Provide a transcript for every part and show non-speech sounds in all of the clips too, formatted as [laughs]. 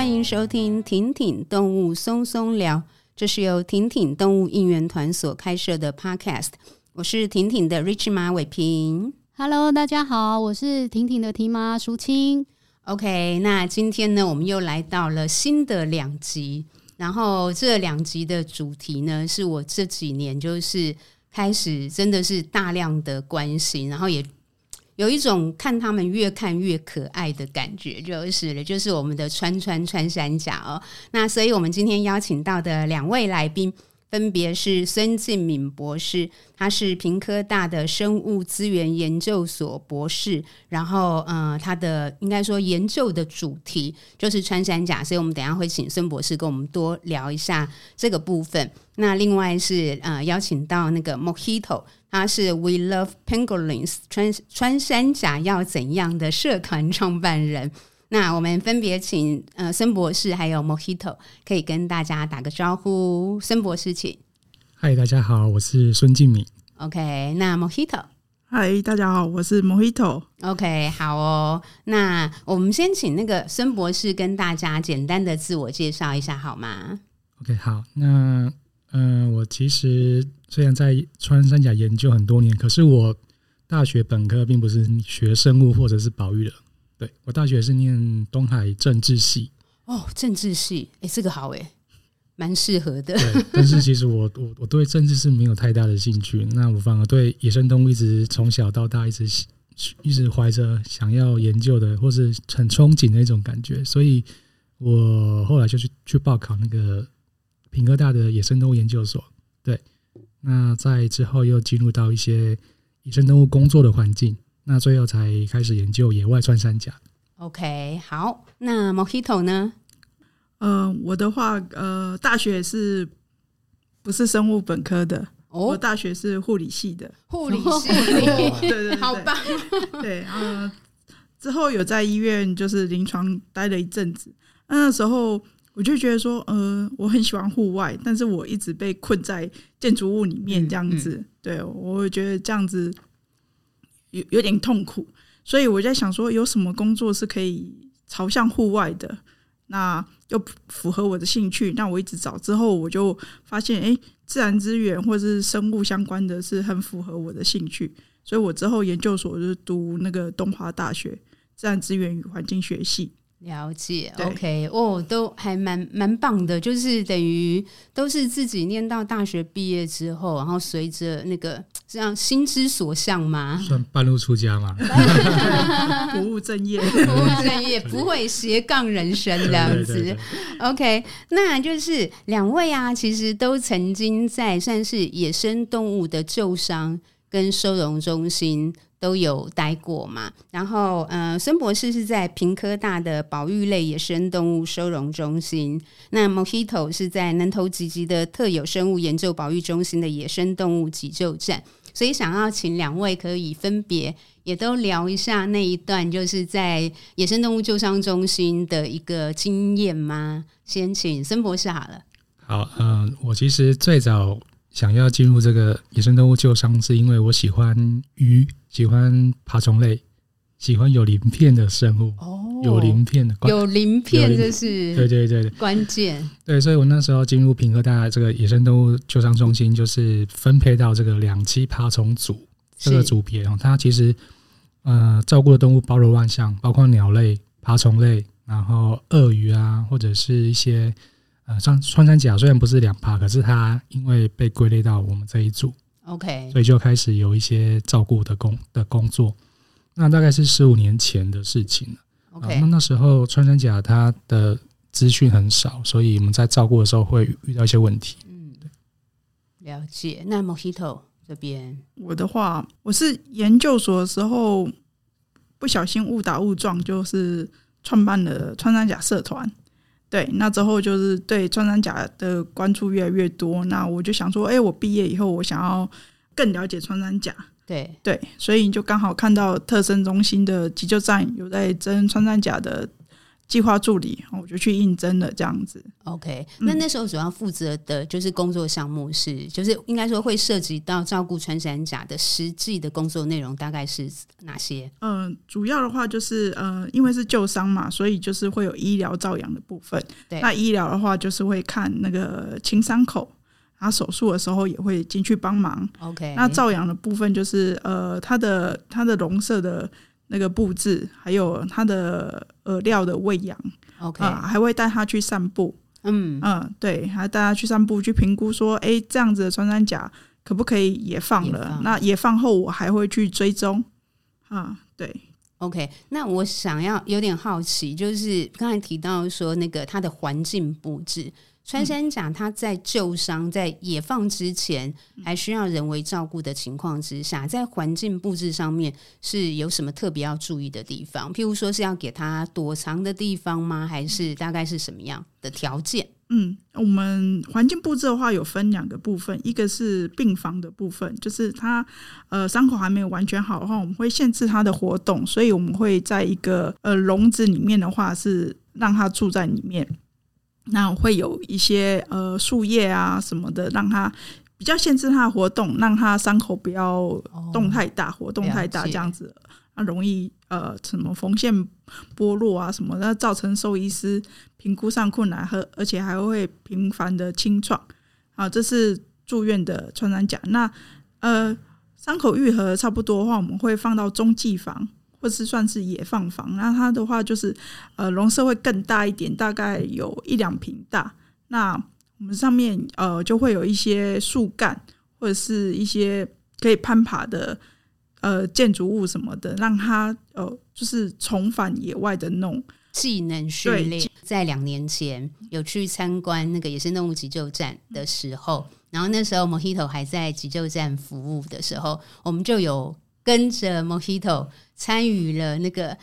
欢迎收听婷婷动物松松聊，这是由婷婷动物应援团所开设的 Podcast。我是婷婷的 Rich 马伟平。Hello，大家好，我是婷婷的 T 妈淑清。OK，那今天呢，我们又来到了新的两集，然后这两集的主题呢，是我这几年就是开始真的是大量的关心，然后也。有一种看他们越看越可爱的感觉，就是了，就是我们的川川穿山甲哦。那所以我们今天邀请到的两位来宾。分别是孙敬敏博士，他是屏科大的生物资源研究所博士，然后呃，他的应该说研究的主题就是穿山甲，所以我们等下会请孙博士跟我们多聊一下这个部分。那另外是呃邀请到那个 Mojito，他是 We Love Penguins 穿穿山甲要怎样的社团创办人。那我们分别请呃孙博士还有 Mojito 可以跟大家打个招呼。孙博士，请。嗨，大家好，我是孙敬敏。OK，那 Mojito。嗨，大家好，我是 Mojito。OK，好哦。那我们先请那个孙博士跟大家简单的自我介绍一下好吗？OK，好。那嗯、呃，我其实虽然在穿山甲研究很多年，可是我大学本科并不是学生物或者是保育的。对，我大学是念东海政治系哦，政治系，哎，这个好哎，蛮适合的。对，[laughs] 但是其实我我我对政治是没有太大的兴趣，那我反而对野生动物一直从小到大一直一直怀着想要研究的或是很憧憬的一种感觉，所以我后来就去去报考那个屏科大的野生动物研究所。对，那在之后又进入到一些野生动物工作的环境。那最后才开始研究野外穿山甲。OK，好，那 Mojito 呢？呃，我的话，呃，大学是不是生物本科的？哦，我大学是护理系的。护理系，[laughs] 对，对好棒。[laughs] 对，呃，之后有在医院就是临床待了一阵子。那时候我就觉得说，呃，我很喜欢户外，但是我一直被困在建筑物里面这样子。嗯嗯、对，我会觉得这样子。有有点痛苦，所以我在想说，有什么工作是可以朝向户外的，那又符合我的兴趣。那我一直找之后，我就发现，哎，自然资源或者是生物相关的是很符合我的兴趣。所以我之后研究所就是读那个东华大学自然资源与环境学系。了解，OK，哦，都还蛮蛮棒的，就是等于都是自己念到大学毕业之后，然后随着那个这样心之所向嘛，[laughs] 算半路出家嘛，[laughs] 不务正业，不务正业，不会斜杠人生这样子。OK，那就是两位啊，其实都曾经在算是野生动物的救伤跟收容中心。都有待过嘛，然后，呃，孙博士是在屏科大的保育类野生动物收容中心，那 Mojito 是在南投集集的特有生物研究保育中心的野生动物急救站，所以想要请两位可以分别也都聊一下那一段，就是在野生动物救伤中心的一个经验吗？先请孙博士好了。好，嗯、我其实最早。想要进入这个野生动物救伤，是因为我喜欢鱼，喜欢爬虫类，喜欢有鳞片的生物。哦，有鳞片的，有鳞片这是对对对关键。对，所以我那时候进入屏科大这个野生动物救伤中心，就是分配到这个两栖爬虫组这个组别哦。它其实呃照顾的动物包罗万象，包括鸟类、爬虫类，然后鳄鱼啊，或者是一些。呃，像穿山甲虽然不是两爬，可是它因为被归类到我们这一组，OK，所以就开始有一些照顾的工的工作。那大概是十五年前的事情了。OK，呃，那那时候穿山甲它的资讯很少，所以我们在照顾的时候会遇到一些问题。嗯，了解。那 Mojito 这边，我的话，我是研究所的时候不小心误打误撞，就是创办了穿山甲社团。对，那之后就是对穿山甲的关注越来越多。那我就想说，哎，我毕业以后，我想要更了解穿山甲。对对，所以你就刚好看到特生中心的急救站有在征穿山甲的计划助理，我就去应征了这样子。OK，那那时候主要负责的就是工作项目是，就是应该说会涉及到照顾穿山甲的实际的工作内容大概是哪些？嗯、呃，主要的话就是呃，因为是旧伤嘛，所以就是会有医疗照养的部分。对，那医疗的话就是会看那个清伤口，他手术的时候也会进去帮忙。OK，那照养的部分就是呃，它的它的笼舍的。那个布置，还有它的饵料的喂养，OK，啊，还会带他去散步，嗯嗯，对，还带他去散步，去评估说，哎，这样子的穿山甲可不可以也放了？放那也放后，我还会去追踪，啊，对，OK，那我想要有点好奇，就是刚才提到说那个它的环境布置。穿山甲它在旧伤在野放之前，还需要人为照顾的情况之下，在环境布置上面是有什么特别要注意的地方？譬如说是要给它躲藏的地方吗？还是大概是什么样的条件？嗯，我们环境布置的话有分两个部分，一个是病房的部分，就是它呃伤口还没有完全好的话，我们会限制它的活动，所以我们会在一个呃笼子里面的话是让它住在里面。那会有一些呃树叶啊什么的，让它比较限制它的活动，让它伤口不要动太大，哦、活动太大这样子，那容易呃什么缝线剥落啊什么的，造成兽医师评估上困难和而且还会频繁的清创啊，这是住院的穿山甲。那呃伤口愈合差不多的话，我们会放到中继房。或是算是野放房，那它的话就是，呃，笼舍会更大一点，大概有一两平大。那我们上面呃就会有一些树干或者是一些可以攀爬的呃建筑物什么的，让它呃就是重返野外的那种技能训练。在两年前有去参观那个野生动物急救站的时候，然后那时候 Mojito 还在急救站服务的时候，我们就有。跟着 Mojito 参与了那个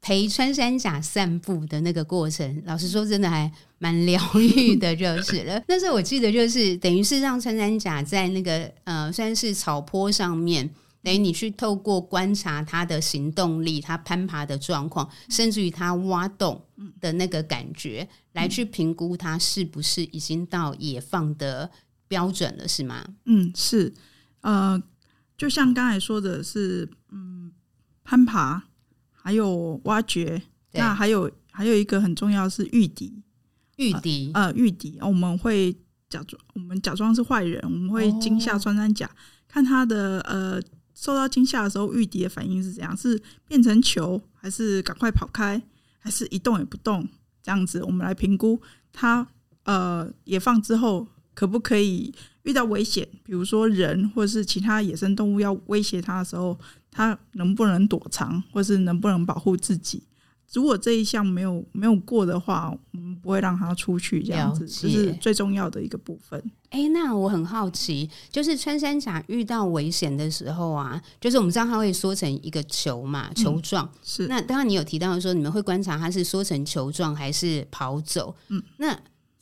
陪穿山甲散步的那个过程，老实说，真的还蛮疗愈的，就是了。[laughs] 那时候我记得，就是等于是让穿山甲在那个呃，算是草坡上面，等于你去透过观察它的行动力、它攀爬的状况，甚至于它挖洞的那个感觉，来去评估它是不是已经到野放的标准了，是吗？嗯，是，呃。就像刚才说的是，嗯，攀爬，还有挖掘，那还有还有一个很重要是御敌，御敌，呃，御敌，我们会假装我们假装是坏人，我们会惊吓穿山甲，哦、看他的呃受到惊吓的时候，御敌的反应是怎样，是变成球，还是赶快跑开，还是一动也不动，这样子，我们来评估。他呃野放之后可不可以。遇到危险，比如说人或者是其他野生动物要威胁它的时候，它能不能躲藏，或是能不能保护自己？如果这一项没有没有过的话，我们不会让它出去。这样子，这是最重要的一个部分。哎、欸，那我很好奇，就是穿山甲遇到危险的时候啊，就是我们知道它会缩成一个球嘛，球状、嗯。是。那刚刚你有提到说，你们会观察它是缩成球状还是跑走？嗯，那。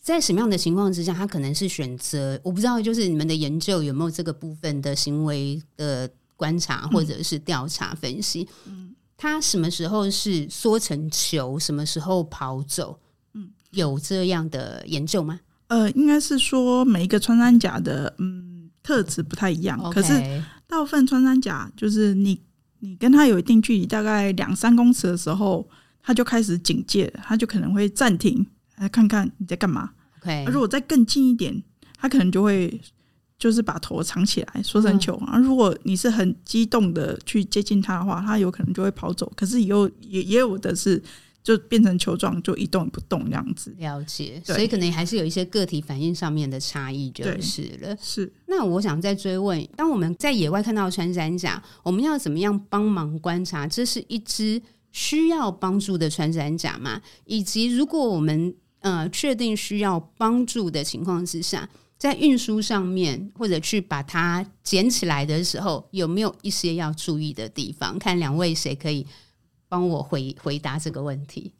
在什么样的情况之下，他可能是选择？我不知道，就是你们的研究有没有这个部分的行为的观察或者是调查分析？嗯，他什么时候是缩成球，什么时候跑走？嗯，有这样的研究吗？呃，应该是说每一个穿山甲的嗯特质不太一样，Okay. 可是大部分穿山甲就是你你跟他有一定距离，大概两三公尺的时候，他就开始警戒，他就可能会暂停来看看你在干嘛。Okay. 如果再更近一点，他可能就会就是把头藏起来，缩成球。而、嗯，如果你是很激动的去接近他的话，他有可能就会跑走。可是也有也也有的是就变成球状，就一动也不动这样子。了解，所以可能还是有一些个体反应上面的差异，就是了。是。那我想再追问：当我们在野外看到穿山甲，我们要怎么样帮忙观察？这是一只需要帮助的穿山甲吗？以及如果我们呃，确定需要帮助的情况之下，在运输上面或者去把它捡起来的时候，有没有一些要注意的地方？看两位谁可以帮我回回答这个问题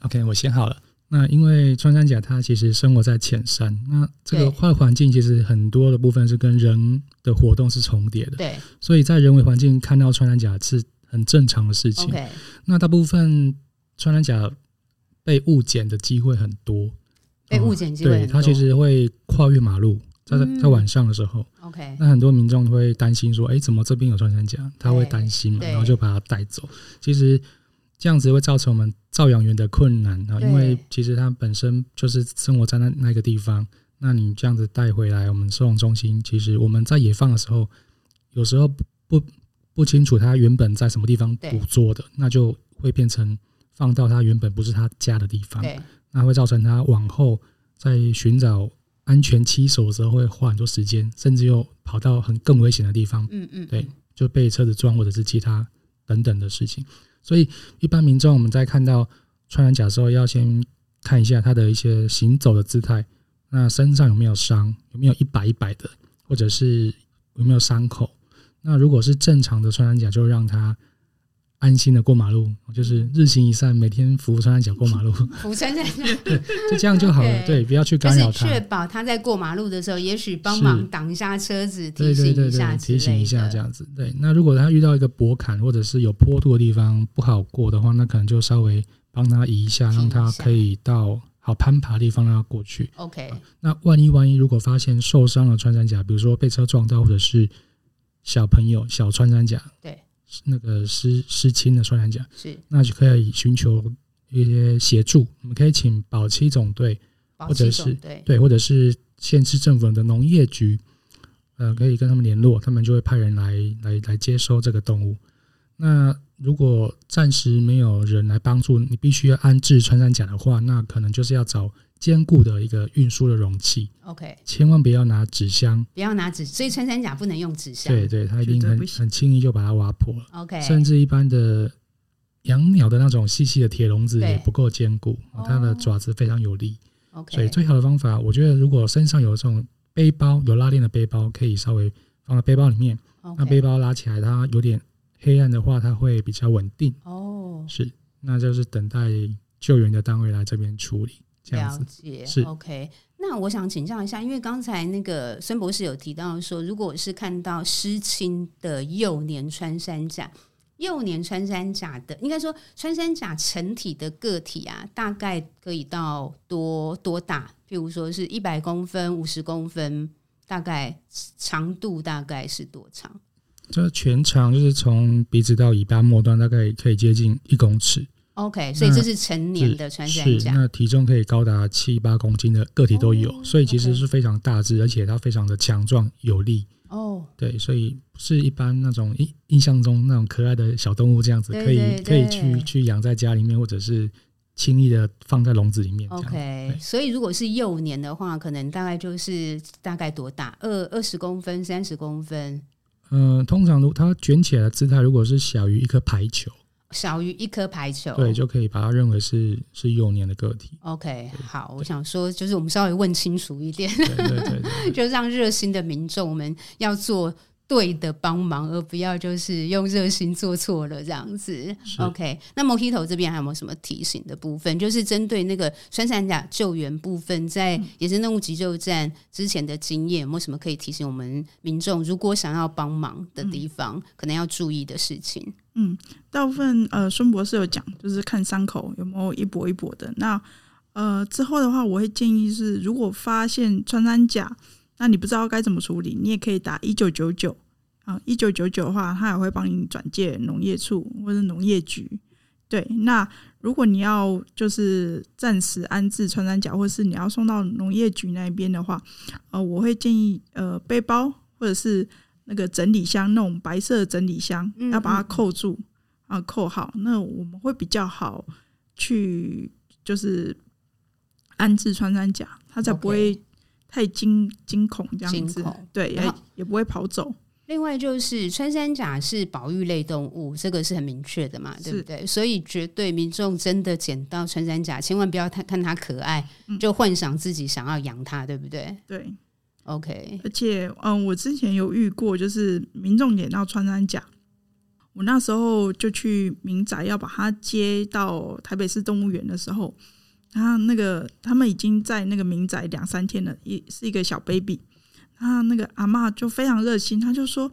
？OK，我先好了。那因为穿山甲它其实生活在浅山，那这个坏环境其实很多的部分是跟人的活动是重叠的，对，所以在人为环境看到穿山甲是很正常的事情。那大部分穿山甲。被误检的机会很多。被误检机会很多，对，他其实会跨越马路，在在晚上的时候。嗯、OK，那很多民众会担心说：“哎、欸，怎么这边有穿山甲？”他会担心嘛，然后就把他带走。其实这样子会造成我们照养员的困难啊，因为其实他本身就是生活在那那个地方。那你这样子带回来，我们收容中心，其实我们在野放的时候，有时候不不不清楚他原本在什么地方捕捉的，那就会变成放到他原本不是他家的地方，那会造成他往后在寻找安全栖所的时候会花很多时间，甚至又跑到很更危险的地方，嗯嗯，对，就被车子撞或者是其他等等的事情。所以一般民众我们在看到穿山甲的时候，要先看一下他的一些行走的姿态。那身上有没有伤？有没有一摆一摆的？或者是有没有伤口？那如果是正常的穿山甲，就让他安心的过马路，就是日行一善，每天扶穿山甲过马路，扶穿山甲，就这样就好了。[laughs] 对，不要去干扰他，确保他在过马路的时候，也许帮忙挡一下车子，提醒一下，提醒一下这样子。对，那如果他遇到一个驳坎或者是有坡度的地方不好过的话，那可能就稍微帮他移一下，让他可以到。好攀爬的地方让他过去。OK，那万一万一如果发现受伤了穿山甲，比如说被车撞到，或者是小朋友小穿山甲，对，那个失失亲的穿山甲，是，那就可以寻求一些协助。我们可以请保七总队，或者是对，或者是县市政府的农业局，呃，可以跟他们联络，他们就会派人来来来接收这个动物。那如果暂时没有人来帮助，你必须要安置穿山甲的话，那可能就是要找坚固的一个运输的容器。OK，千万不要拿纸箱，不要拿纸，所以穿山甲不能用纸箱。对对，它一定很很轻易就把它挖破了。OK，甚至一般的养鸟的那种细细的铁笼子也不够坚固，它的爪子非常有力。OK，所以最好的方法，我觉得如果身上有这种背包，有拉链的背包，可以稍微放到背包里面。那背包拉起来，它有点。黑暗的话，它会比较稳定哦。是，那就是等待救援的单位来这边处理。这样子。了解。OK。那我想请教一下，因为刚才那个孙博士有提到说，如果是看到失亲的幼年穿山甲，幼年穿山甲的，应该说穿山甲成体的个体啊，大概可以到多多大？譬如说是一百公分、五十公分，大概长度大概是多长？这全长就是从鼻子到尾巴末端，大概可以接近一公尺。OK，所以这是成年的穿山甲，那体重可以高达七八公斤的个体都有，哦、所以其实是非常大只，而且它非常的强壮有力。哦，对，所以不是一般那种印印象中那种可爱的小动物这样子，可以可以去去养在家里面，或者是轻易的放在笼子里面。OK，所以如果是幼年的话，可能大概就是大概多大？二二十公分、三十公分。嗯，通常如它卷起来的姿态，如果是小于一颗排球，小于一颗排球，对，就可以把它认为是是幼年的个体。OK，好，我想说，就是我们稍微问清楚一点，对对对，对，对，[laughs] 就让热心的民众我们要做。对的，帮忙，而不要就是用热心做错了这样子。OK，那 Mojito 这边还有没有什么提醒的部分？就是针对那个穿山甲救援部分，在野生动物急救站之前的经验，有没有什么可以提醒我们民众，如果想要帮忙的地方，可能要注意的事情？嗯，大部分呃，孙博士有讲，就是看伤口有没有一跛一跛的。那呃之后的话，我会建议是，如果发现穿山甲。那你不知道该怎么处理，你也可以打一九九九啊，一九九九的话，他也会帮你转介农业处或者农业局。对，那如果你要就是暂时安置穿山甲，或是你要送到农业局那边的话，呃，我会建议呃背包或者是那个整理箱，那种白色的整理箱，要把它扣住啊，扣好，那我们会比较好去就是安置穿山甲，它才不会。太惊惊恐这样子，对，也也不会跑走。另外就是穿山甲是保育类动物，这个是很明确的嘛，对不对？所以绝对民众真的捡到穿山甲，千万不要看看它可爱，就幻想自己想要养它，对不对？对，OK。而且，嗯，我之前有遇过，就是民众捡到穿山甲，我那时候就去民宅要把它接到台北市动物园的时候。然后那个他们已经在那个民宅两三天了，一是一个小 baby。然后那个阿嬷就非常热心，他就说：“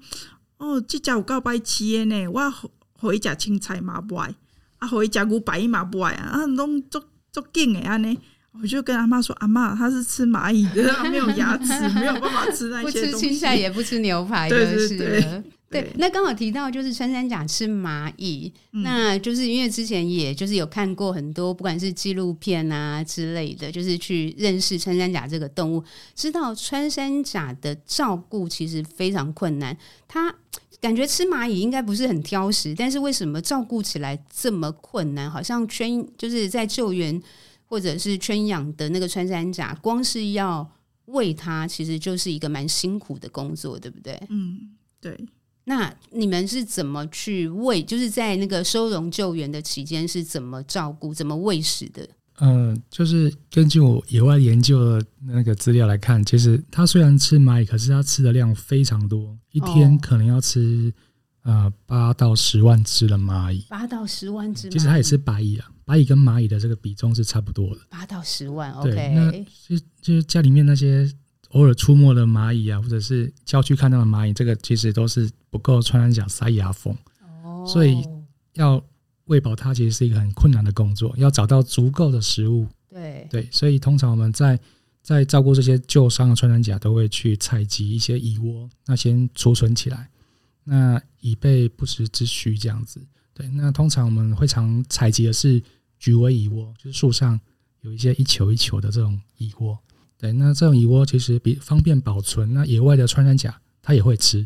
哦，这家有告白期的呢，我回家青菜嘛不爱，啊回家古白嘛不爱啊，拢做做劲哎呢。我就跟阿妈说：“阿妈，他是吃蚂蚁的，他没有牙齿，[laughs] 没有办法吃那些东西。不吃青菜，也不吃牛排。对，对，对，对，那刚好提到就是穿山甲吃蚂蚁，嗯，那就是因为之前也就是有看过很多，不管是纪录片啊之类的，就是去认识穿山甲这个动物，知道穿山甲的照顾其实非常困难。它感觉吃蚂蚁应该不是很挑食，但是为什么照顾起来这么困难？好像圈就是在救援。”或者是圈养的那个穿山甲，光是要喂它，其实就是一个蛮辛苦的工作，对不对？嗯，对。那你们是怎么去喂？就是在那个收容救援的期间，是怎么照顾、怎么喂食的？嗯、呃，就是根据我野外研究的那个资料来看，其实它虽然吃蚂蚁，可是它吃的量非常多，一天可能要吃呃八到十万只的蚂蚁。八到十万只，其实它也是白蚁啊。白蚁跟蚂蚁的这个比重是差不多的，八到十万。，OK，那就就是家里面那些偶尔出没的蚂蚁啊，或者是郊区看到的蚂蚁，这个其实都是不够穿山甲塞牙缝。哦，所以要喂饱它，其实是一个很困难的工作，要找到足够的食物。对对，所以通常我们在在照顾这些旧伤的穿山甲，都会去采集一些蚁窝，那先储存起来，那以备不时之需这样子。对，那通常我们会常采集的是。菊尾蚁窝就是树上有一些一球一球的这种蚁窝，对，那这种蚁窝其实比方便保存。那野外的穿山甲它也会吃，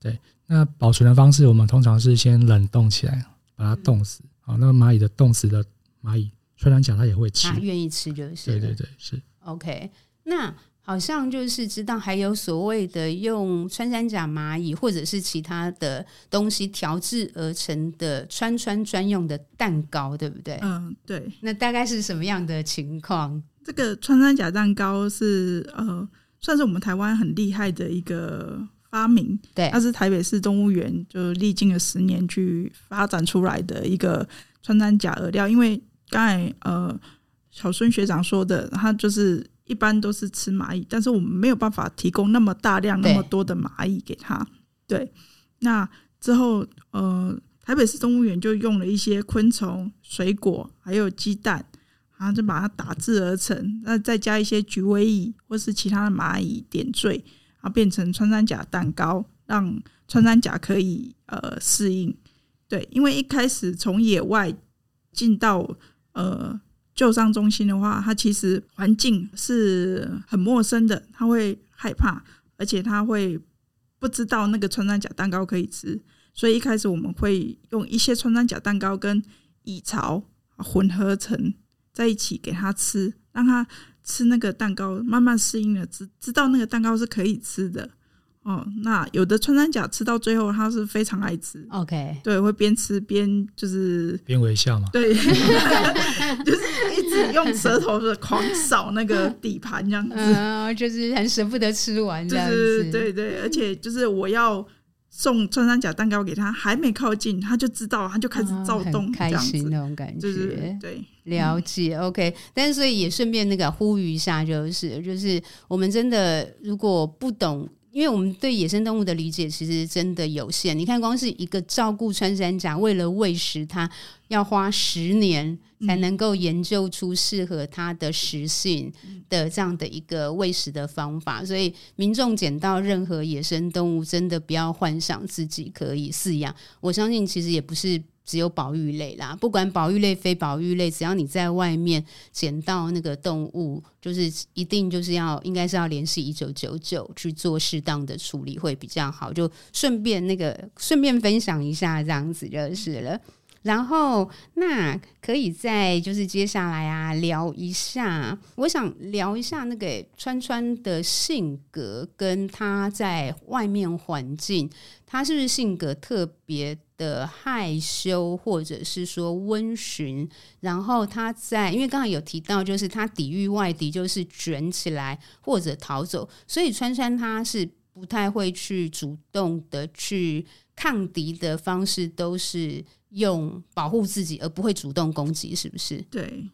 对。那保存的方式，我们通常是先冷冻起来，把它冻死。好，那蚂蚁的冻死的蚂蚁，穿山甲它也会吃，它愿意吃就是。对对对，是。OK，那。好像就是知道还有所谓的用穿山甲、蚂蚁或者是其他的东西调制而成的穿穿专用的蛋糕，对不对？嗯，对。那大概是什么样的情况？这个穿山甲蛋糕是呃，算是我们台湾很厉害的一个发明。对，它是台北市动物园就历经了十年去发展出来的一个穿山甲饵料。因为刚才呃小孙学长说的，他就是。一般都是吃蚂蚁，但是我们没有办法提供那么大量、那么多的蚂蚁给他。对，那之后，呃，台北市动物园就用了一些昆虫、水果，还有鸡蛋，然后就把它打制而成。那再加一些菊尾蚁或是其他的蚂蚁点缀，然后变成穿山甲蛋糕，让穿山甲可以呃适应。对，因为一开始从野外进到呃。救伤中心的话，它其实环境是很陌生的，它会害怕，而且它会不知道那个穿山甲蛋糕可以吃，所以一开始我们会用一些穿山甲蛋糕跟蚁巢混合成在一起给他吃，让他吃那个蛋糕，慢慢适应了，知知道那个蛋糕是可以吃的。哦，那有的穿山甲吃到最后，他是非常爱吃。OK，对，会边吃边就是边微笑嘛。对，[laughs] 就是一直用舌头的狂扫那个底盘这样子，嗯，就是很舍不得吃完这样子。对对，而且就是我要送穿山甲蛋糕给他，还没靠近，他就知道，他就开始躁动，哦，开心那种感觉。就是，对，了解。OK，但是所以也顺便那个呼吁一下，就是就是我们真的如果不懂。因为我们对野生动物的理解其实真的有限，你看，光是一个照顾穿山甲，为了喂食它，要花十年才能够研究出适合它的食性的这样的一个喂食的方法。所以，民众捡到任何野生动物，真的不要幻想自己可以饲养。我相信，其实也不是。只有保育类啦，不管保育类、非保育类，只要你在外面捡到那个动物，就是一定就是要，应该是要联系一九九九去做适当的处理会比较好。就顺便那个顺便分享一下，这样子就是了。然后那可以再就是接下来啊聊一下，我想聊一下那个川川的性格，跟他在外面环境，他是不是性格特别的害羞，或者是说温驯，然后他在，因为刚才有提到，就是他抵御外敌，就是卷起来或者逃走，所以川川他是不太会去主动的去抗敌的方式，都是用保护自己，而不会主动攻击，是不是？对，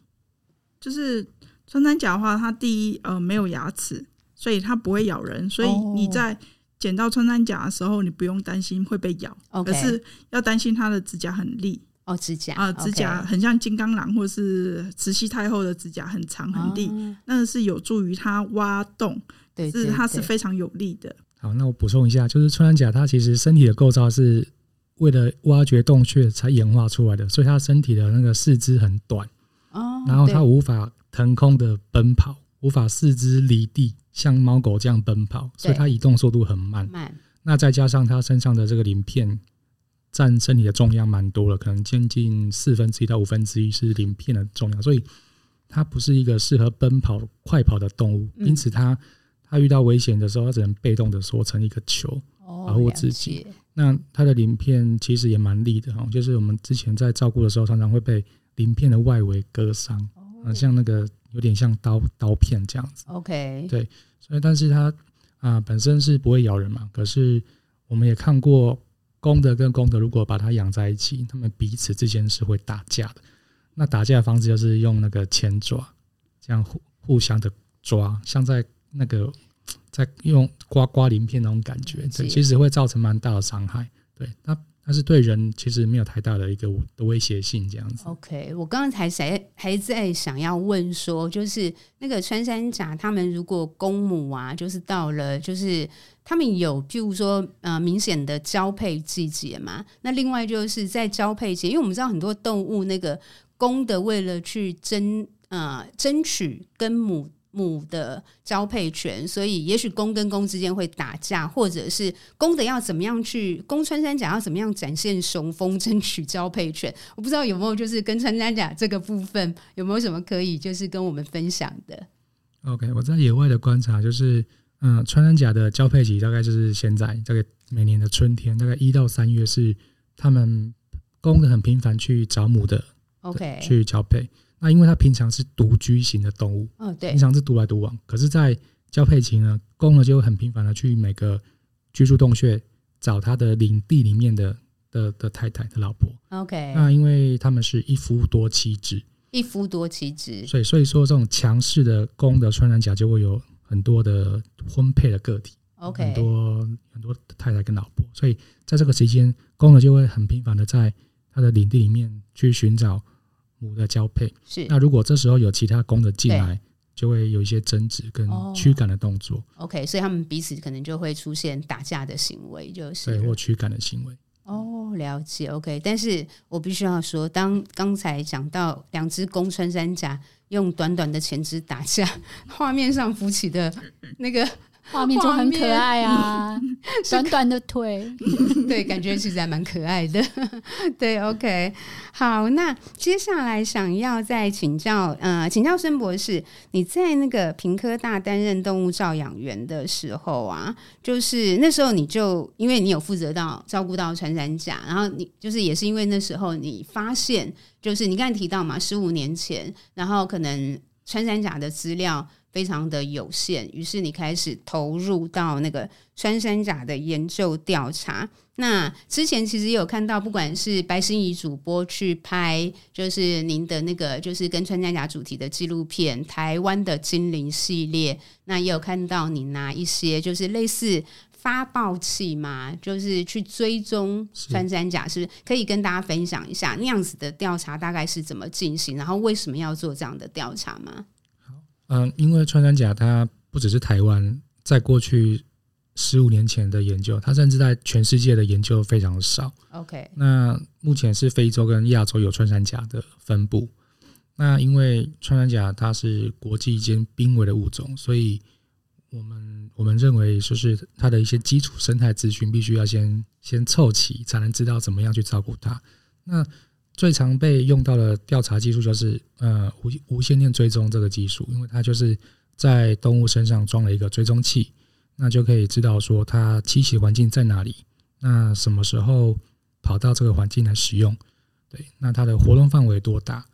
就是穿山甲的话，它第一呃没有牙齿，所以它不会咬人，所以你在。捡到穿山甲的时候，你不用担心会被咬，okay. 而是要担心它的指甲很利，哦，指甲啊，指甲很像金刚狼或是慈禧太后的指甲，很长很利，哦、那是有助于它挖洞，对，对，对，是它是非常有利的。好，那我补充一下，就是穿山甲它其实身体的构造是为了挖掘洞穴才演化出来的，所以它身体的那个四肢很短，哦，然后它无法腾空的奔跑，无法四肢离地像猫狗这样奔跑，所以它移动速度很慢。慢，那再加上它身上的这个鳞片。占身体的重量蛮多了，可能接近四分之一到五分之一是鳞片的重量，所以它不是一个适合奔跑、快跑的动物。因此它，它它遇到危险的时候，它只能被动的缩成一个球，保护自己。那它的鳞片其实也蛮利的哈，就是我们之前在照顾的时候，常常会被鳞片的外围割伤，啊，像那个有点像刀刀片这样子。OK，对，所以但是它啊本身是不会咬人嘛，可是我们也看过。公的跟公的，如果把它养在一起，它们彼此之间是会打架的。那打架的方式就是用那个前爪，这样互互相的抓，像在那个在用刮刮鳞片那种感觉，对，其实会造成蛮大的伤害。对，那。但是对人其实没有太大的一个的威胁性，这样子。OK，我刚刚才还还在想要问说，就是那个穿山甲，他们如果公母啊，就是到了，就是他们有譬如说呃明显的交配季节嘛？那另外就是在交配节，因为我们知道很多动物那个公的为了去争呃争取跟母。母的交配权，所以也许公跟公之间会打架，或者是公的要怎么样去公穿山甲要怎么样展现雄风，争取交配权。我不知道有没有就是跟穿山甲这个部分有没有什么可以就是跟我们分享的。OK，我在野外的观察就是，嗯、呃，穿山甲的交配期大概就是现在这个每年的春天，大概一到三月是他们公的很频繁去找母的，OK，去交配。那因为它平常是独居型的动物，哦，对，平常是独来独往。可是，在交配期呢，公呢就会很频繁的去每个居住洞穴找它的领地里面的的的太太的老婆。OK，那因为他们是一夫多妻制，一夫多妻制，所以所以说这种强势的公的穿山甲就会有很多的婚配的个体，OK，很多很多太太跟老婆。所以在这个期间，公呢就会很频繁的在它的领地里面去寻找。母的交配是，那如果这时候有其他公的进来，就会有一些争执跟驱赶的动作。Oh, OK，所以他们彼此可能就会出现打架的行为，就是对或驱赶的行为。哦，oh, 了解。OK，但是我必须要说，当刚才讲到两只公穿山甲用短短的前肢打架，[laughs] 画面上浮起的那个。画面就很可爱啊，[laughs] 短短的腿，[laughs] 对，感觉其实还蛮可爱的。[laughs] 对，OK，好，那接下来想要再请教，呃，请教申博士，你在那个平科大担任动物照养员的时候啊，就是那时候你就因为你有负责到照顾到穿山甲，然后你就是也是因为那时候你发现，就是你刚才提到嘛，十五年前，然后可能穿山甲的资料。非常的有限，于是你开始投入到那个穿山甲的研究调查。那之前其实也有看到，不管是白心怡主播去拍，就是您的那个就是跟穿山甲主题的纪录片《台湾的精灵》系列，那也有看到你拿一些就是类似发报器嘛，就是去追踪穿山甲，是，是可以跟大家分享一下那样子的调查大概是怎么进行，然后为什么要做这样的调查吗？嗯，因为穿山甲它不只是台湾，在过去十五年前的研究，它甚至在全世界的研究非常少。OK，那目前是非洲跟亚洲有穿山甲的分布。那因为穿山甲它是国际间濒危的物种，所以我们我们认为就是它的一些基础生态资讯必须要先先凑齐，才能知道怎么样去照顾它。那最常被用到的调查技术就是呃无无线电追踪这个技术，因为它就是在动物身上装了一个追踪器，那就可以知道说它栖息环境在哪里，那什么时候跑到这个环境来使用，对，那它的活动范围多大，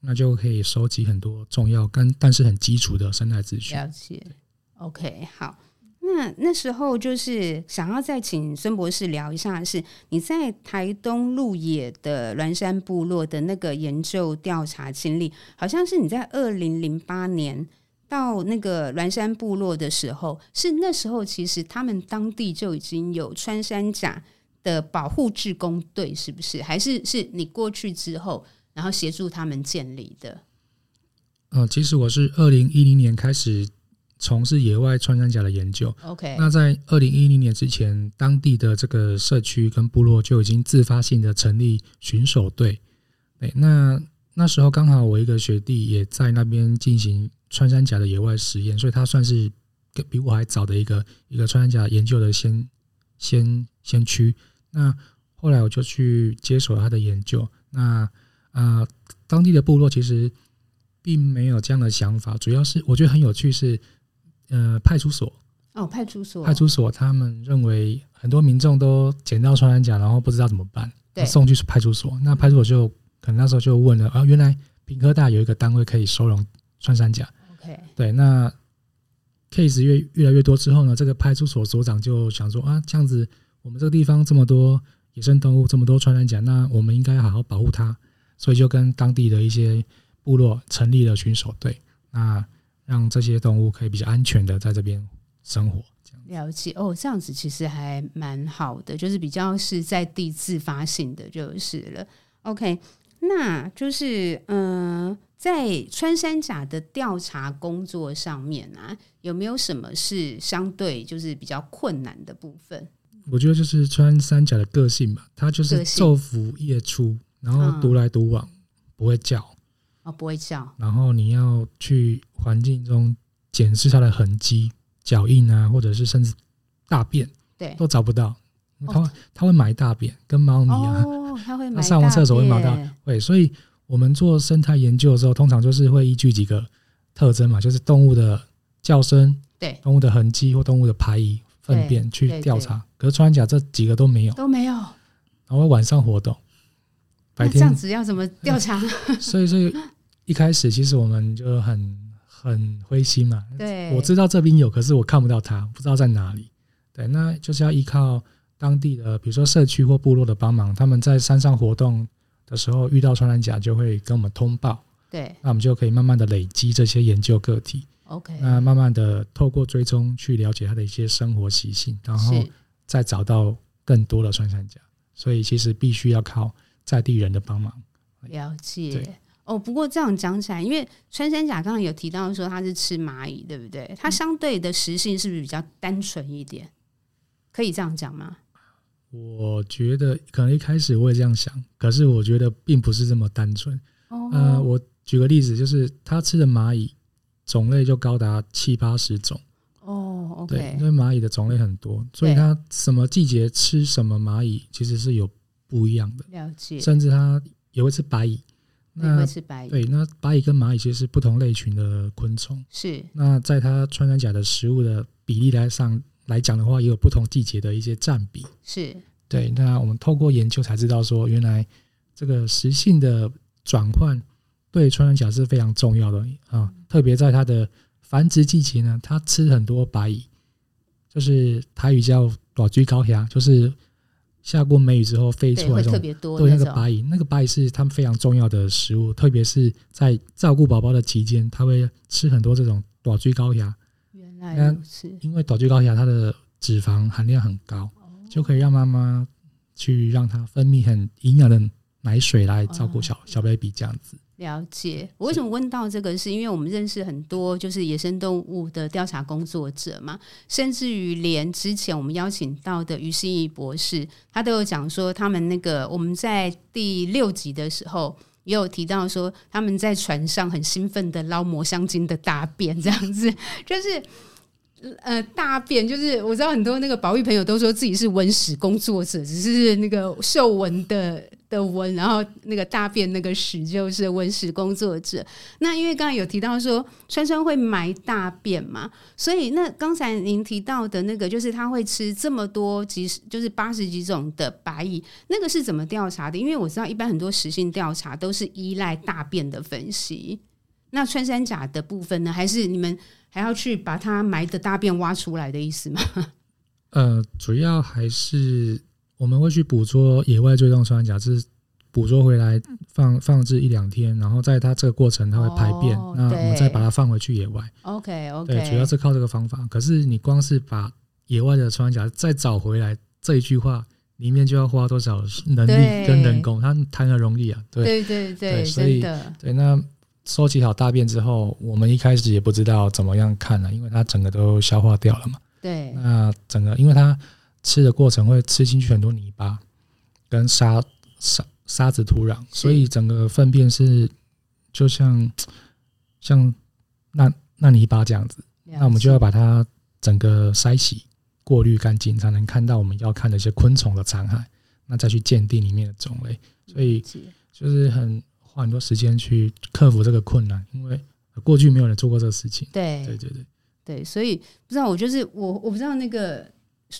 那就可以收集很多重要跟但是很基础的生态资讯。了解，OK，好。那那时候就是想要再请孙博士聊一下，是你在台东鹿野的鸾山部落的那个研究调查经历，好像是你在二零零八年到那个鸾山部落的时候，是那时候其实他们当地就已经有穿山甲的保护志工队，是不是？还是是你过去之后，然后协助他们建立的？呃，其实我是二零一零年开始从事野外穿山甲的研究。OK，那在二零一零年之前，当地的这个社区跟部落就已经自发性的成立巡守队。对，那那时候刚好我一个学弟也在那边进行穿山甲的野外实验，所以他算是比我还早的一个一个穿山甲研究的先先先驱。那后来我就去接手他的研究。那啊、呃，当地的部落其实并没有这样的想法，主要是我觉得很有趣是，呃，派出所。哦，派出所，派出所他们认为很多民众都捡到穿山甲，然后不知道怎么办，对，送去派出所。那派出所就可能那时候就问了啊，原来屏科大有一个单位可以收容穿山甲。OK，对，那 case 越越来越多之后呢，这个派出所所长就想说啊，这样子我们这个地方这么多野生动物，这么多穿山甲，那我们应该好好保护它，所以就跟当地的一些部落成立了巡守队，那让这些动物可以比较安全的在这边生活。了解哦，这样子其实还蛮好的，就是比较是在地自发性的就是了。OK，那就是嗯、呃，在穿山甲的调查工作上面啊，有没有什么是相对就是比较困难的部分？我觉得就是穿山甲的个性吧，它就是昼伏夜出，然后独来独往，嗯、不会叫。哦，不会叫。然后你要去环境中检视它的痕迹、脚印啊，或者是甚至大便，对，都找不到。它会它会埋大便，跟猫咪啊，哦，[laughs] 它会埋。它上完厕所会埋大便。会，所以我们做生态研究的时候，通常就是会依据几个特征嘛，就是动物的叫声，对，动物的痕迹或动物的排遗、粪便去调查。可是穿山甲这几个都没有，都没有。然后晚上活动，白天这样子要怎么调查？[laughs] 所以，所以。一开始其实我们就很很灰心嘛，对，我知道这边有，可是我看不到它，不知道在哪里。对，那就是要依靠当地的，比如说社区或部落的帮忙，他们在山上活动的时候遇到穿山甲，就会跟我们通报。对，那我们就可以慢慢的累积这些研究个体。OK，那慢慢的透过追踪去了解它的一些生活习性，然后再找到更多的穿山甲。所以其实必须要靠在地人的帮忙。了解。哦，不过这样讲起来，因为穿山甲刚刚有提到说它是吃蚂蚁，对不对？它相对的食性是不是比较单纯一点？可以这样讲吗？我觉得可能一开始我也这样想，可是我觉得并不是这么单纯。哦，呃，我举个例子，就是它吃的蚂蚁种类就高达七八十种。哦，OK，对，因为蚂蚁的种类很多，所以它什么季节吃什么蚂蚁其实是有不一样的。了解，甚至它也会吃白蚁。那会吃白蚁，对，那白蚁跟蚂蚁其实是不同类群的昆虫。是，那在它穿山甲的食物的比例来上来讲的话，也有不同季节的一些占比。是，对。那我们透过研究才知道说，原来这个食性的转换对穿山甲是非常重要的啊。特别在它的繁殖季节呢，它吃很多白蚁，就是台语叫“大水狗兄”，就是。下过梅雨之后飞出来这种，对，那个白蚁，那个白蚁是它们非常重要的食物，特别是在照顾宝宝的期间，它会吃很多这种短锥高牙。原来如此，因为短锥高牙它的脂肪含量很高，就可以让妈妈去让它分泌很营养的奶水来照顾小小 baby 这样子。了解，我为什么问到这个？是因为我们认识很多就是野生动物的调查工作者嘛，甚至于连之前我们邀请到的于心怡博士，他都有讲说，他们那个我们在第六集的时候也有提到说，他们在船上很兴奋的捞抹香鲸的大便，这样子就是。呃，大便就是我知道很多那个保育朋友都说自己是文史工作者，只是那个嗅闻的的文，然后那个大便那个屎就是文史工作者。那因为刚才有提到说川川会埋大便嘛，所以那刚才您提到的那个就是他会吃这么多几十就是八十几种的白蚁，那个是怎么调查的？因为我知道一般很多食性调查都是依赖大便的分析。那穿山甲的部分呢？还是你们？还要去把它埋的大便挖出来的意思吗？[laughs] 呃，主要还是我们会去捕捉野外追踪穿山甲，是捕捉回来放放置一两天，然后在它这个过程它会排便，哦、那我们再把它放回去野外。OK OK，对，主要是靠这个方法。可是你光是把野外的穿山甲再找回来，这一句话里面就要花多少能力跟人工，它谈何容易啊？对对对对，对，所以对那收集好大便之后，我们一开始也不知道怎么样看了，因为它整个都消化掉了嘛。对，那整个因为它吃的过程会吃进去很多泥巴跟沙沙沙子土壤，所以整个粪便是就像像那那泥巴这样子，那我们就要把它整个筛洗。过滤干净，才能看到我们要看的一些昆虫的残骸，那再去鉴定里面的种类。所以就是很花很多时间去克服这个困难，因为过去没有人做过这个事情。对对对对对，所以不知道我就是我，我不知道那个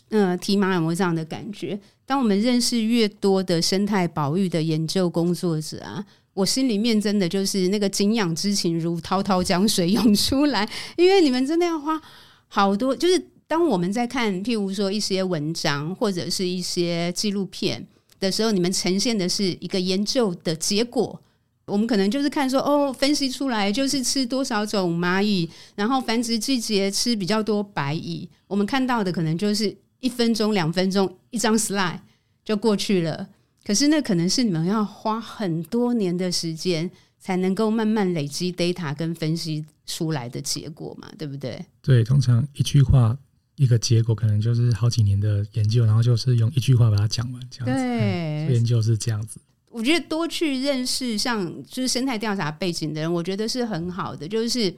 呃提马有没这样的感觉？当我们认识越多的生态保育的研究工作者啊，我心里面真的就是那个敬仰之情如滔滔江水涌出来，因为你们真的要花好多，就是。当我们在看，譬如说一些文章或者是一些纪录片的时候，你们呈现的是一个研究的结果。我们可能就是看说，哦，分析出来就是吃多少种蚂蚁，然后繁殖季节吃比较多白蚁。我们看到的可能就是一分钟、两分钟一张 slide 就过去了。可是那可能是你们要花很多年的时间才能够慢慢累积 data 跟分析出来的结果嘛，对不对？对，通常一句话。一个结果可能就是好几年的研究，然后就是用一句话把它讲完，这样子。对，嗯、研究是这样子。我觉得多去认识像就是生态调查背景的人，我觉得是很好的，就是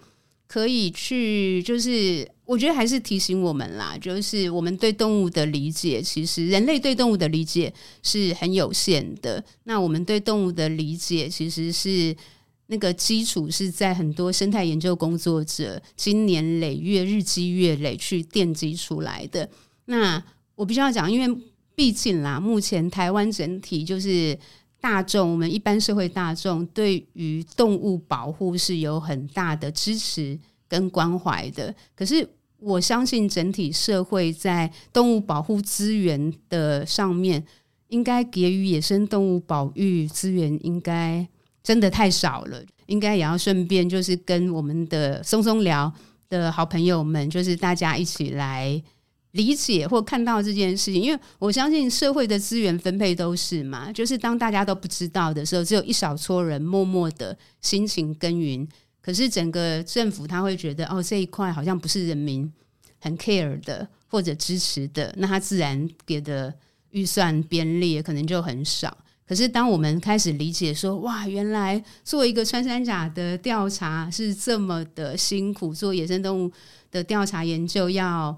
可以去，就是我觉得还是提醒我们啦，就是我们对动物的理解，其实人类对动物的理解是很有限的。那我们对动物的理解其实是。那个基础是在很多生态研究工作者经年累月、日积月累去奠基出来的。那我必须要讲，因为毕竟啦，目前台湾整体就是大众，我们一般社会大众对于动物保护是有很大的支持跟关怀的。可是我相信整体社会在动物保护资源的上面，应该给予野生动物保育资源应该。真的太少了，应该也要顺便就是跟我们的松松聊的好朋友们，就是大家一起来理解或看到这件事情。因为我相信社会的资源分配都是嘛，就是当大家都不知道的时候，只有一小撮人默默的辛勤耕耘。可是整个政府他会觉得，哦，这一块好像不是人民很 care 的或者支持的，那他自然给的预算编列可能就很少。可是，当我们开始理解说，哇，原来做一个穿山甲的调查是这么的辛苦，做野生动物的调查研究要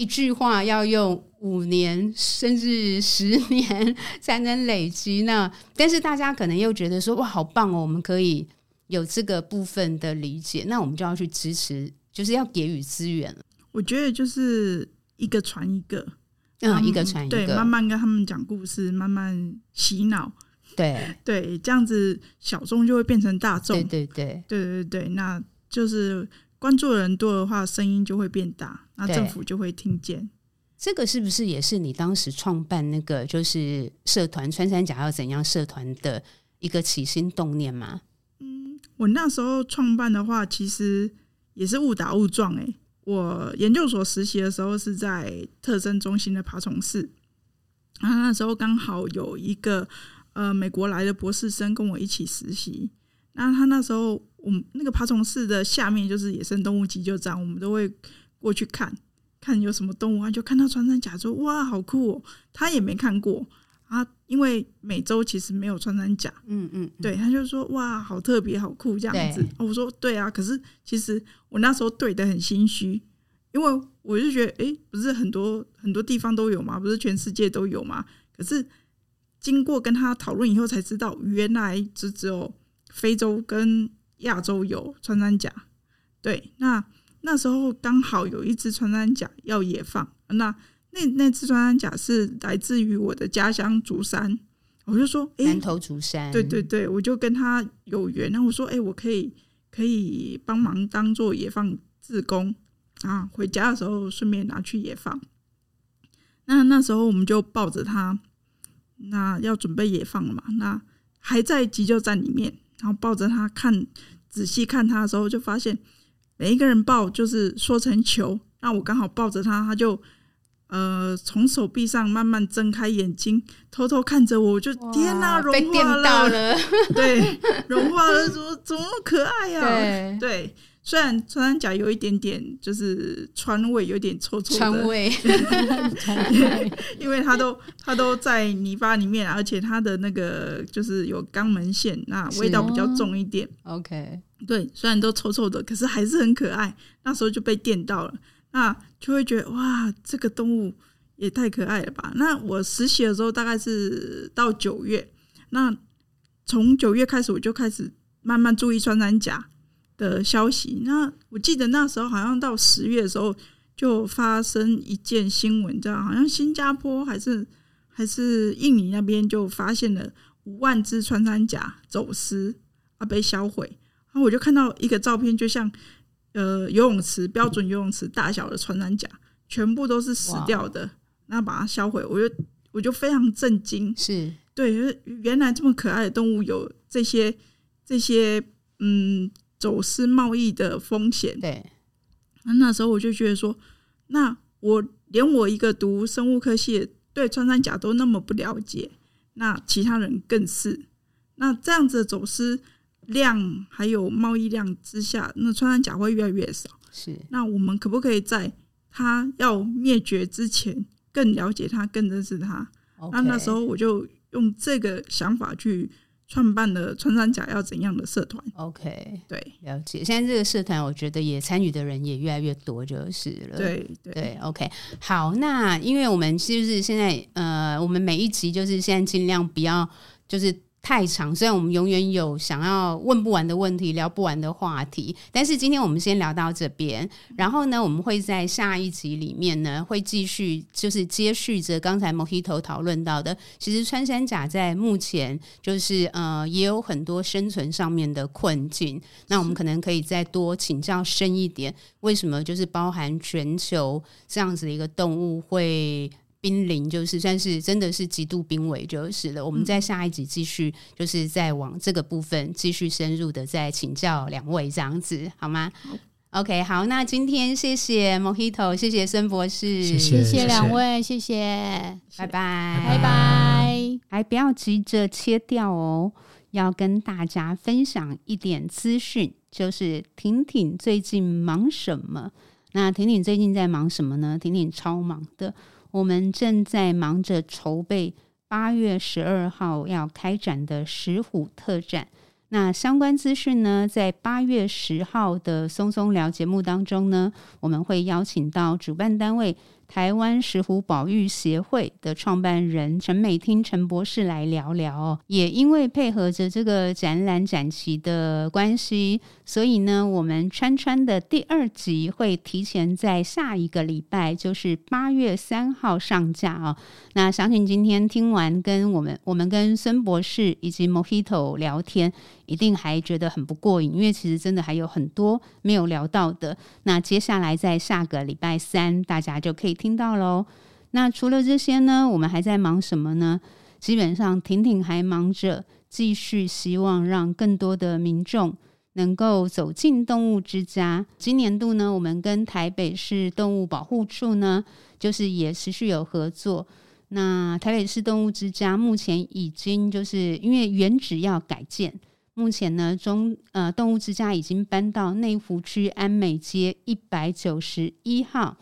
一句话要用五年甚至十年才能累积。那但是大家可能又觉得说，哇，好棒哦，我们可以有这个部分的理解，那我们就要去支持，就是要给予资源。我觉得就是一个传一个。嗯，一个传一个，对，慢慢跟他们讲故事，慢慢洗脑，对对，这样子小众就会变成大众，对对对对对对，那就是关注的人多的话，声音就会变大，那政府就会听见。这个是不是也是你当时创办那个就是社团穿山甲要怎样社团的一个起心动念吗？嗯，我那时候创办的话，其实也是误打误撞哎、欸。我研究所实习的时候是在特征中心的爬虫室，然后那时候刚好有一个呃美国来的博士生跟我一起实习。那他那时候我们那个爬虫室的下面就是野生动物急救站，我们都会过去看看有什么动物啊，就看到穿山甲说哇好酷哦，他也没看过。啊，因为美洲其实没有穿山甲，嗯嗯，对，他就说哇，好特别，好酷这样子。我说对啊，可是其实我那时候对的很心虚，因为我就觉得，诶，不是很多很多地方都有嘛？不是全世界都有嘛？可是经过跟他讨论以后，才知道原来只只有非洲跟亚洲有穿山甲。对，那那时候刚好有一只穿山甲要野放，那。那那只穿山甲是来自于我的家乡竹山，我就说，哎、欸，南投竹山，对对对，我就跟他有缘，然后我说，哎、欸，我可以可以帮忙当做野放自工啊，回家的时候顺便拿去野放。那那时候我们就抱着它，那要准备野放了嘛，那还在急救站里面，然后抱着他看，仔细看他的时候，就发现每一个人抱就是缩成球，那我刚好抱着他，他就。呃，从手臂上慢慢睁开眼睛，偷偷看着我，我就天哪、啊，融化了，了 [laughs] 对，融化了，怎么怎么可爱呀、啊？对对。虽然穿山甲有一点点就是川味，有点臭臭的川味，因为它都它都在泥巴里面，而且它的那个就是有肛门腺，那味道比较重一点。OK，对，虽然都臭臭的，可是还是很可爱。那时候就被电到了，那就会觉得哇，这个动物也太可爱了吧。那我实习的时候大概是到九月，那从九月开始我就开始慢慢注意穿山甲的消息，那我记得那时候好像到十月的时候就发生一件新闻，这样好像新加坡还是还是印尼那边就发现了五万只穿山甲走私啊，被销毁。然后我就看到一个照片，就像呃游泳池标准游泳池大小的穿山甲，全部都是死掉的，那把它销毁，我就我就非常震惊，是对，原来这么可爱的动物有这些这些嗯。走私贸易的风险，对，那那时候我就觉得说，那我连我一个读生物科系对穿山甲都那么不了解，那其他人更是，那这样子的走私量还有贸易量之下，那穿山甲会越来越少。是，那我们可不可以在它要灭绝之前，更了解它，更认识它那那时候我就用这个想法去。创办的穿山甲要怎样的社团？OK，对，了解。现在这个社团，我觉得也参与的人也越来越多，就是了。对对，对，OK。好，那因为我们就是现在，呃，我们每一集就是现在尽量不要就是。太长，虽然我们永远有想要问不完的问题、聊不完的话题，但是今天我们先聊到这边。然后呢，我们会在下一集里面呢，会继续就是接续着刚才 Mojito 讨论到的。其实穿山甲在目前就是呃，也有很多生存上面的困境。那我们可能可以再多请教深一点，为什么就是包含全球这样子的一个动物会。濒临就是算是真的是极度濒危就是了。我们在下一集继续，就是再往这个部分继续深入的再请教两位这样子好吗？OK，好，那今天谢谢 Mojito，谢谢孙博士，谢谢谢谢两位，谢谢，拜拜拜拜，还不要急着切掉哦，要跟大家分享一点资讯，就是婷婷最近忙什么？那婷婷最近在忙什么呢？婷婷超忙的。我们正在忙着筹备八月十二号要开展的石虎特展。那相关资讯呢，在八月十号的松松聊节目当中呢，我们会邀请到主办单位。台湾石虎保育协会的创办人陈美听陈博士来聊聊哦，也因为配合着这个展览展期的关系，所以呢，我们川川的第二集会提前在下一个礼拜，就是八月三号上架哦。那相信今天听完跟我们我们跟孙博士以及 Mojito 聊天，一定还觉得很不过瘾，因为其实真的还有很多没有聊到的。那接下来在下个礼拜三，大家就可以。听到喽，那除了这些呢，我们还在忙什么呢？基本上，婷婷还忙着继续，希望让更多的民众能够走进动物之家。今年度呢，我们跟台北市动物保护处呢，就是也持续有合作。那台北市动物之家目前已经就是因为原址要改建，目前呢中呃动物之家已经搬到内湖区安美街一百九十一号。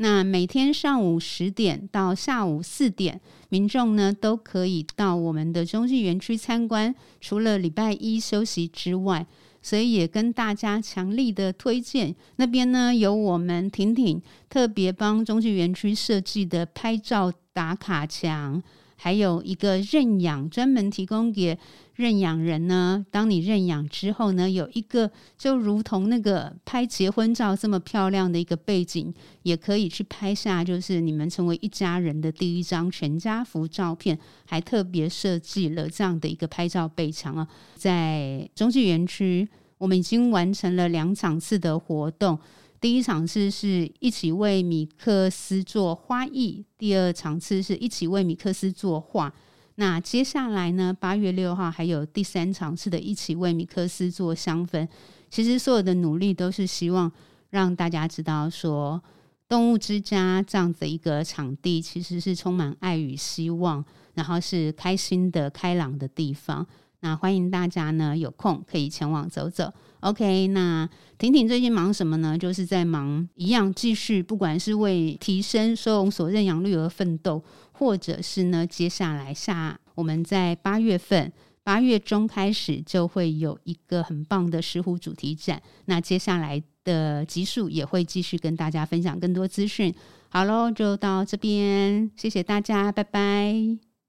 那每天上午十点到下午四点，民众呢都可以到我们的中继园区参观。除了礼拜一休息之外，所以也跟大家强力的推荐那边呢有我们婷婷特别帮中继园区设计的拍照打卡墙。还有一个认养，专门提供给认养人呢。当你认养之后呢，有一个就如同那个拍结婚照这么漂亮的一个背景，也可以去拍下，就是你们成为一家人的第一张全家福照片。还特别设计了这样的一个拍照背墙啊，在中继园区，我们已经完成了两场次的活动。第一场次是一起为米克斯做花艺，第二场次是一起为米克斯作画。那接下来呢，八月六号还有第三场次的一起为米克斯做香氛。其实所有的努力都是希望让大家知道说，动物之家这样的一个场地，其实是充满爱与希望，然后是开心的、开朗的地方。那欢迎大家呢，有空可以前往走走。OK，那婷婷最近忙什么呢？就是在忙一样，继续不管是为提升收容所认养率而奋斗，或者是呢，接下来下我们在八月份。八月中开始就会有一个很棒的石虎主题展，那接下来的集数也会继续跟大家分享更多资讯。好喽，就到这边，谢谢大家，拜拜。